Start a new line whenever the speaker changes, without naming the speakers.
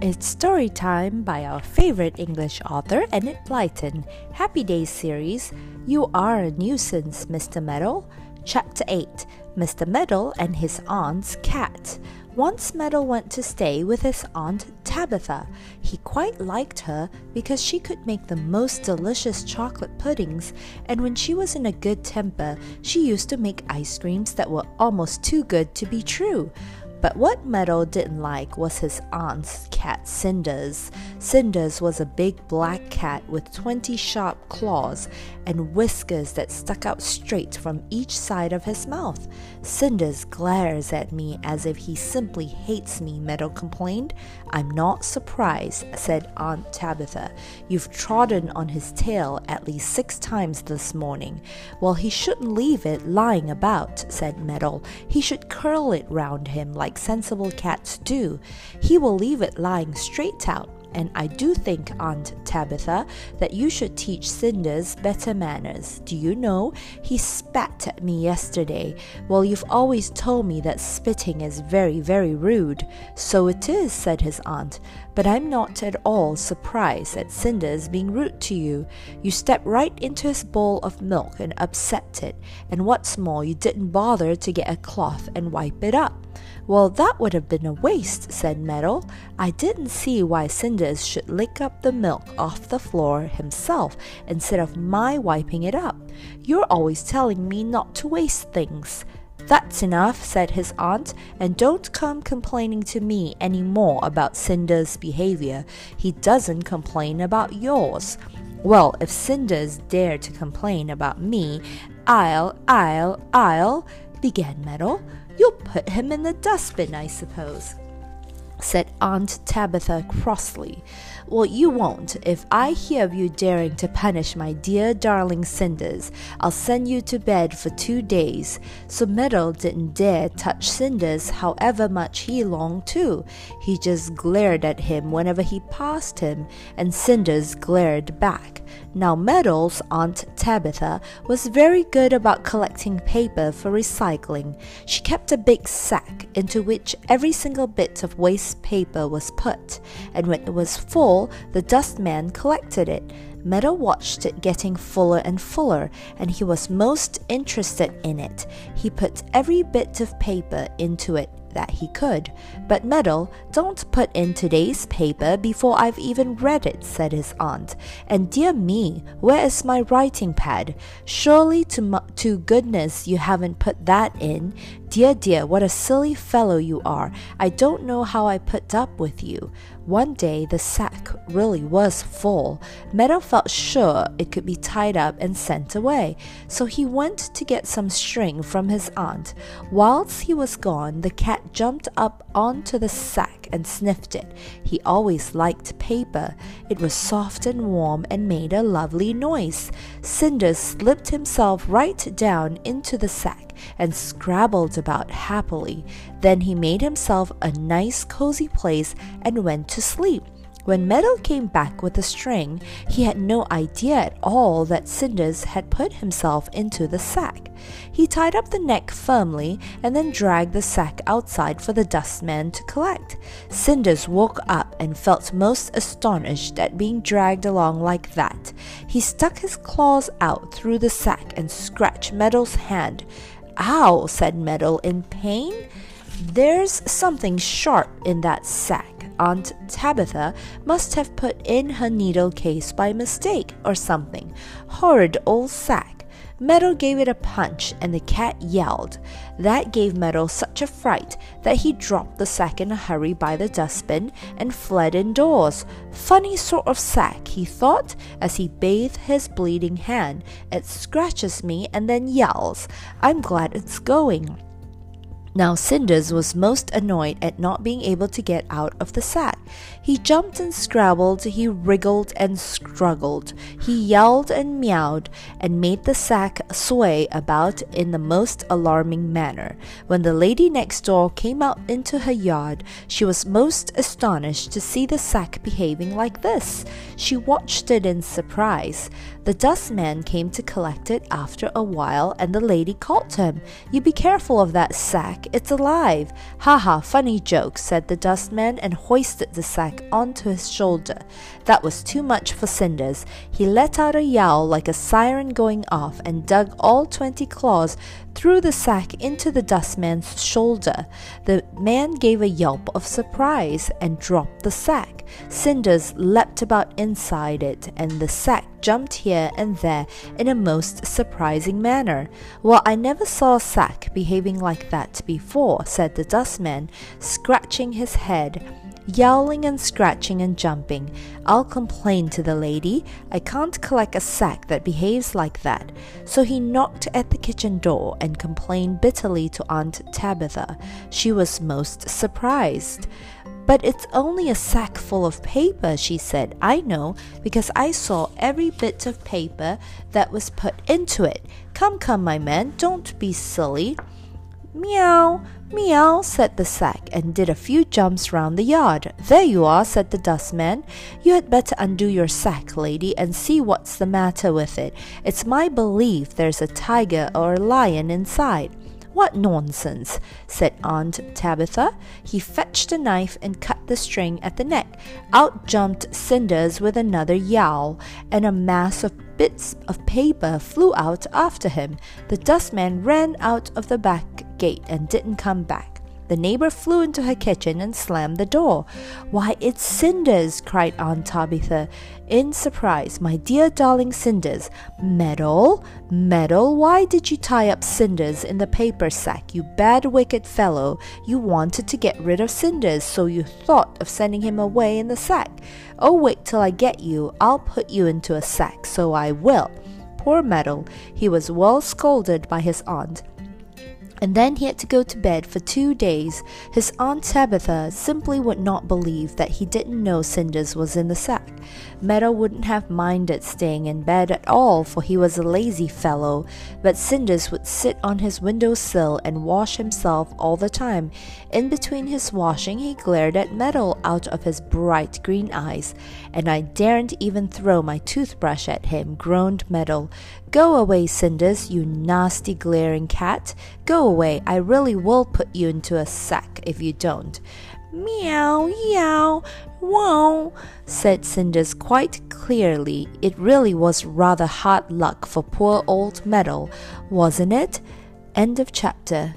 It's story time by our favorite English author, Enid Blyton. Happy Days series You Are a Nuisance, Mr. Meddle. Chapter 8 Mr. Meddle and His Aunt's Cat. Once Meddle went to stay with his aunt Tabitha. He quite liked her because she could make the most delicious chocolate puddings, and when she was in a good temper, she used to make ice creams that were almost too good to be true. But what Meddle didn't like was his aunt's cat Cinders. Cinders was a big black cat with twenty sharp claws and whiskers that stuck out straight from each side of his mouth. Cinders glares at me as if he simply hates me, Meddle complained. I'm not surprised, said Aunt Tabitha. You've trodden on his tail at least six times this morning. Well, he shouldn't leave it lying about, said Meddle. He should curl it round him like like sensible cats do, he will leave it lying straight out. And I do think, Aunt Tabitha, that you should teach Cinders better manners. Do you know, he spat at me yesterday. Well, you've always told me that spitting is very, very rude. So it is, said his aunt. But I'm not at all surprised at Cinders being rude to you. You stepped right into his bowl of milk and upset it. And what's more, you didn't bother to get a cloth and wipe it up. Well, that would have been a waste, said Meddle. I didn't see why Cinders should lick up the milk off the floor himself instead of my wiping it up. You're always telling me not to waste things. That's enough, said his aunt, and don't come complaining to me any more about Cinders' behavior. He doesn't complain about yours. Well, if Cinders dare to complain about me, I'll, I'll, I'll, began Meddle. You'll put him in the dustbin, I suppose said Aunt Tabitha crossly. Well, you won't. If I hear of you daring to punish my dear darling Cinders, I'll send you to bed for two days. So Meddle didn't dare touch Cinders, however much he longed to. He just glared at him whenever he passed him, and Cinders glared back. Now Meddle's Aunt Tabitha was very good about collecting paper for recycling. She kept a big sack into which every single bit of waste paper was put, and when it was full, the dustman collected it. Meddle watched it getting fuller and fuller, and he was most interested in it. He put every bit of paper into it that he could. But Meddle, don't put in today's paper before I've even read it, said his aunt. And dear me, where is my writing pad? Surely to, to goodness you haven't put that in. Dear, dear, what a silly fellow you are. I don't know how I put up with you. One day the sack really was full. Meddle felt sure it could be tied up and sent away, so he went to get some string from his aunt. Whilst he was gone, the cat jumped up onto the sack and sniffed it. He always liked paper. It was soft and warm and made a lovely noise. Cinder slipped himself right down into the sack and scrabbled about happily. Then he made himself a nice cozy place and went to sleep. When Meddle came back with the string, he had no idea at all that Cinders had put himself into the sack. He tied up the neck firmly and then dragged the sack outside for the dustman to collect. Cinders woke up and felt most astonished at being dragged along like that. He stuck his claws out through the sack and scratched Meddle's hand. Ow, said Meddle in pain. There's something sharp in that sack. Aunt Tabitha must have put in her needle case by mistake or something. Horrid old sack. Meddle gave it a punch and the cat yelled. That gave Meddle such a fright that he dropped the sack in a hurry by the dustbin and fled indoors. Funny sort of sack, he thought as he bathed his bleeding hand. It scratches me and then yells. I'm glad it's going. Now Cinders was most annoyed at not being able to get out of the sack. He jumped and scrabbled, he wriggled and struggled, he yelled and meowed, and made the sack sway about in the most alarming manner. When the lady next door came out into her yard, she was most astonished to see the sack behaving like this. She watched it in surprise. The dustman came to collect it after a while, and the lady called to him, You be careful of that sack It's alive. Ha ha, funny joke, said the dustman and hoisted the sack onto his shoulder. That was too much for Cinders. He let out a yowl like a siren going off and dug all twenty claws through the sack into the dustman's shoulder. The man gave a yelp of surprise and dropped the sack. Cinders leapt about inside it, and the sack jumped here and there in a most surprising manner. Well, I never saw a sack behaving like that before, said the dustman, scratching his head yowling and scratching and jumping. I'll complain to the lady. I can't collect a sack that behaves like that. So he knocked at the kitchen door and complained bitterly to Aunt Tabitha. She was most surprised. But it's only a sack full of paper, she said. I know, because I saw every bit of paper that was put into it. Come, come, my man, don't be silly. Meow, meow, said the sack, and did a few jumps round the yard. There you are, said the dustman. You had better undo your sack, lady, and see what's the matter with it. It's my belief there's a tiger or a lion inside. What nonsense, said Aunt Tabitha. He fetched a knife and cut the string at the neck. Out jumped Cinders with another yowl, and a mass of bits of paper flew out after him. The dustman ran out of the back gate and didn't come back. The neighbor flew into her kitchen and slammed the door. Why, it's Cinders, cried Aunt Tabitha in surprise. My dear darling Cinders. Meddle? Meddle? Why did you tie up Cinders in the paper sack, you bad wicked fellow? You wanted to get rid of Cinders, so you thought of sending him away in the sack. Oh, wait till I get you. I'll put you into a sack, so I will. Poor Meddle. He was well scolded by his aunt and then he had to go to bed for two days. His Aunt Tabitha simply would not believe that he didn't know Cinders was in the sack. Meddle wouldn't have minded staying in bed at all, for he was a lazy fellow, but Cinders would sit on his window sill and wash himself all the time. In between his washing, he glared at Meddle out of his bright green eyes, and I daren't even throw my toothbrush at him, groaned Meddle. Go away, Cinders, you nasty glaring cat. Go away. I really will put you into a sack if you don't. Meow, yow, wow, said Cinders quite clearly. It really was rather hard luck for poor old Meddle, wasn't it? End of chapter.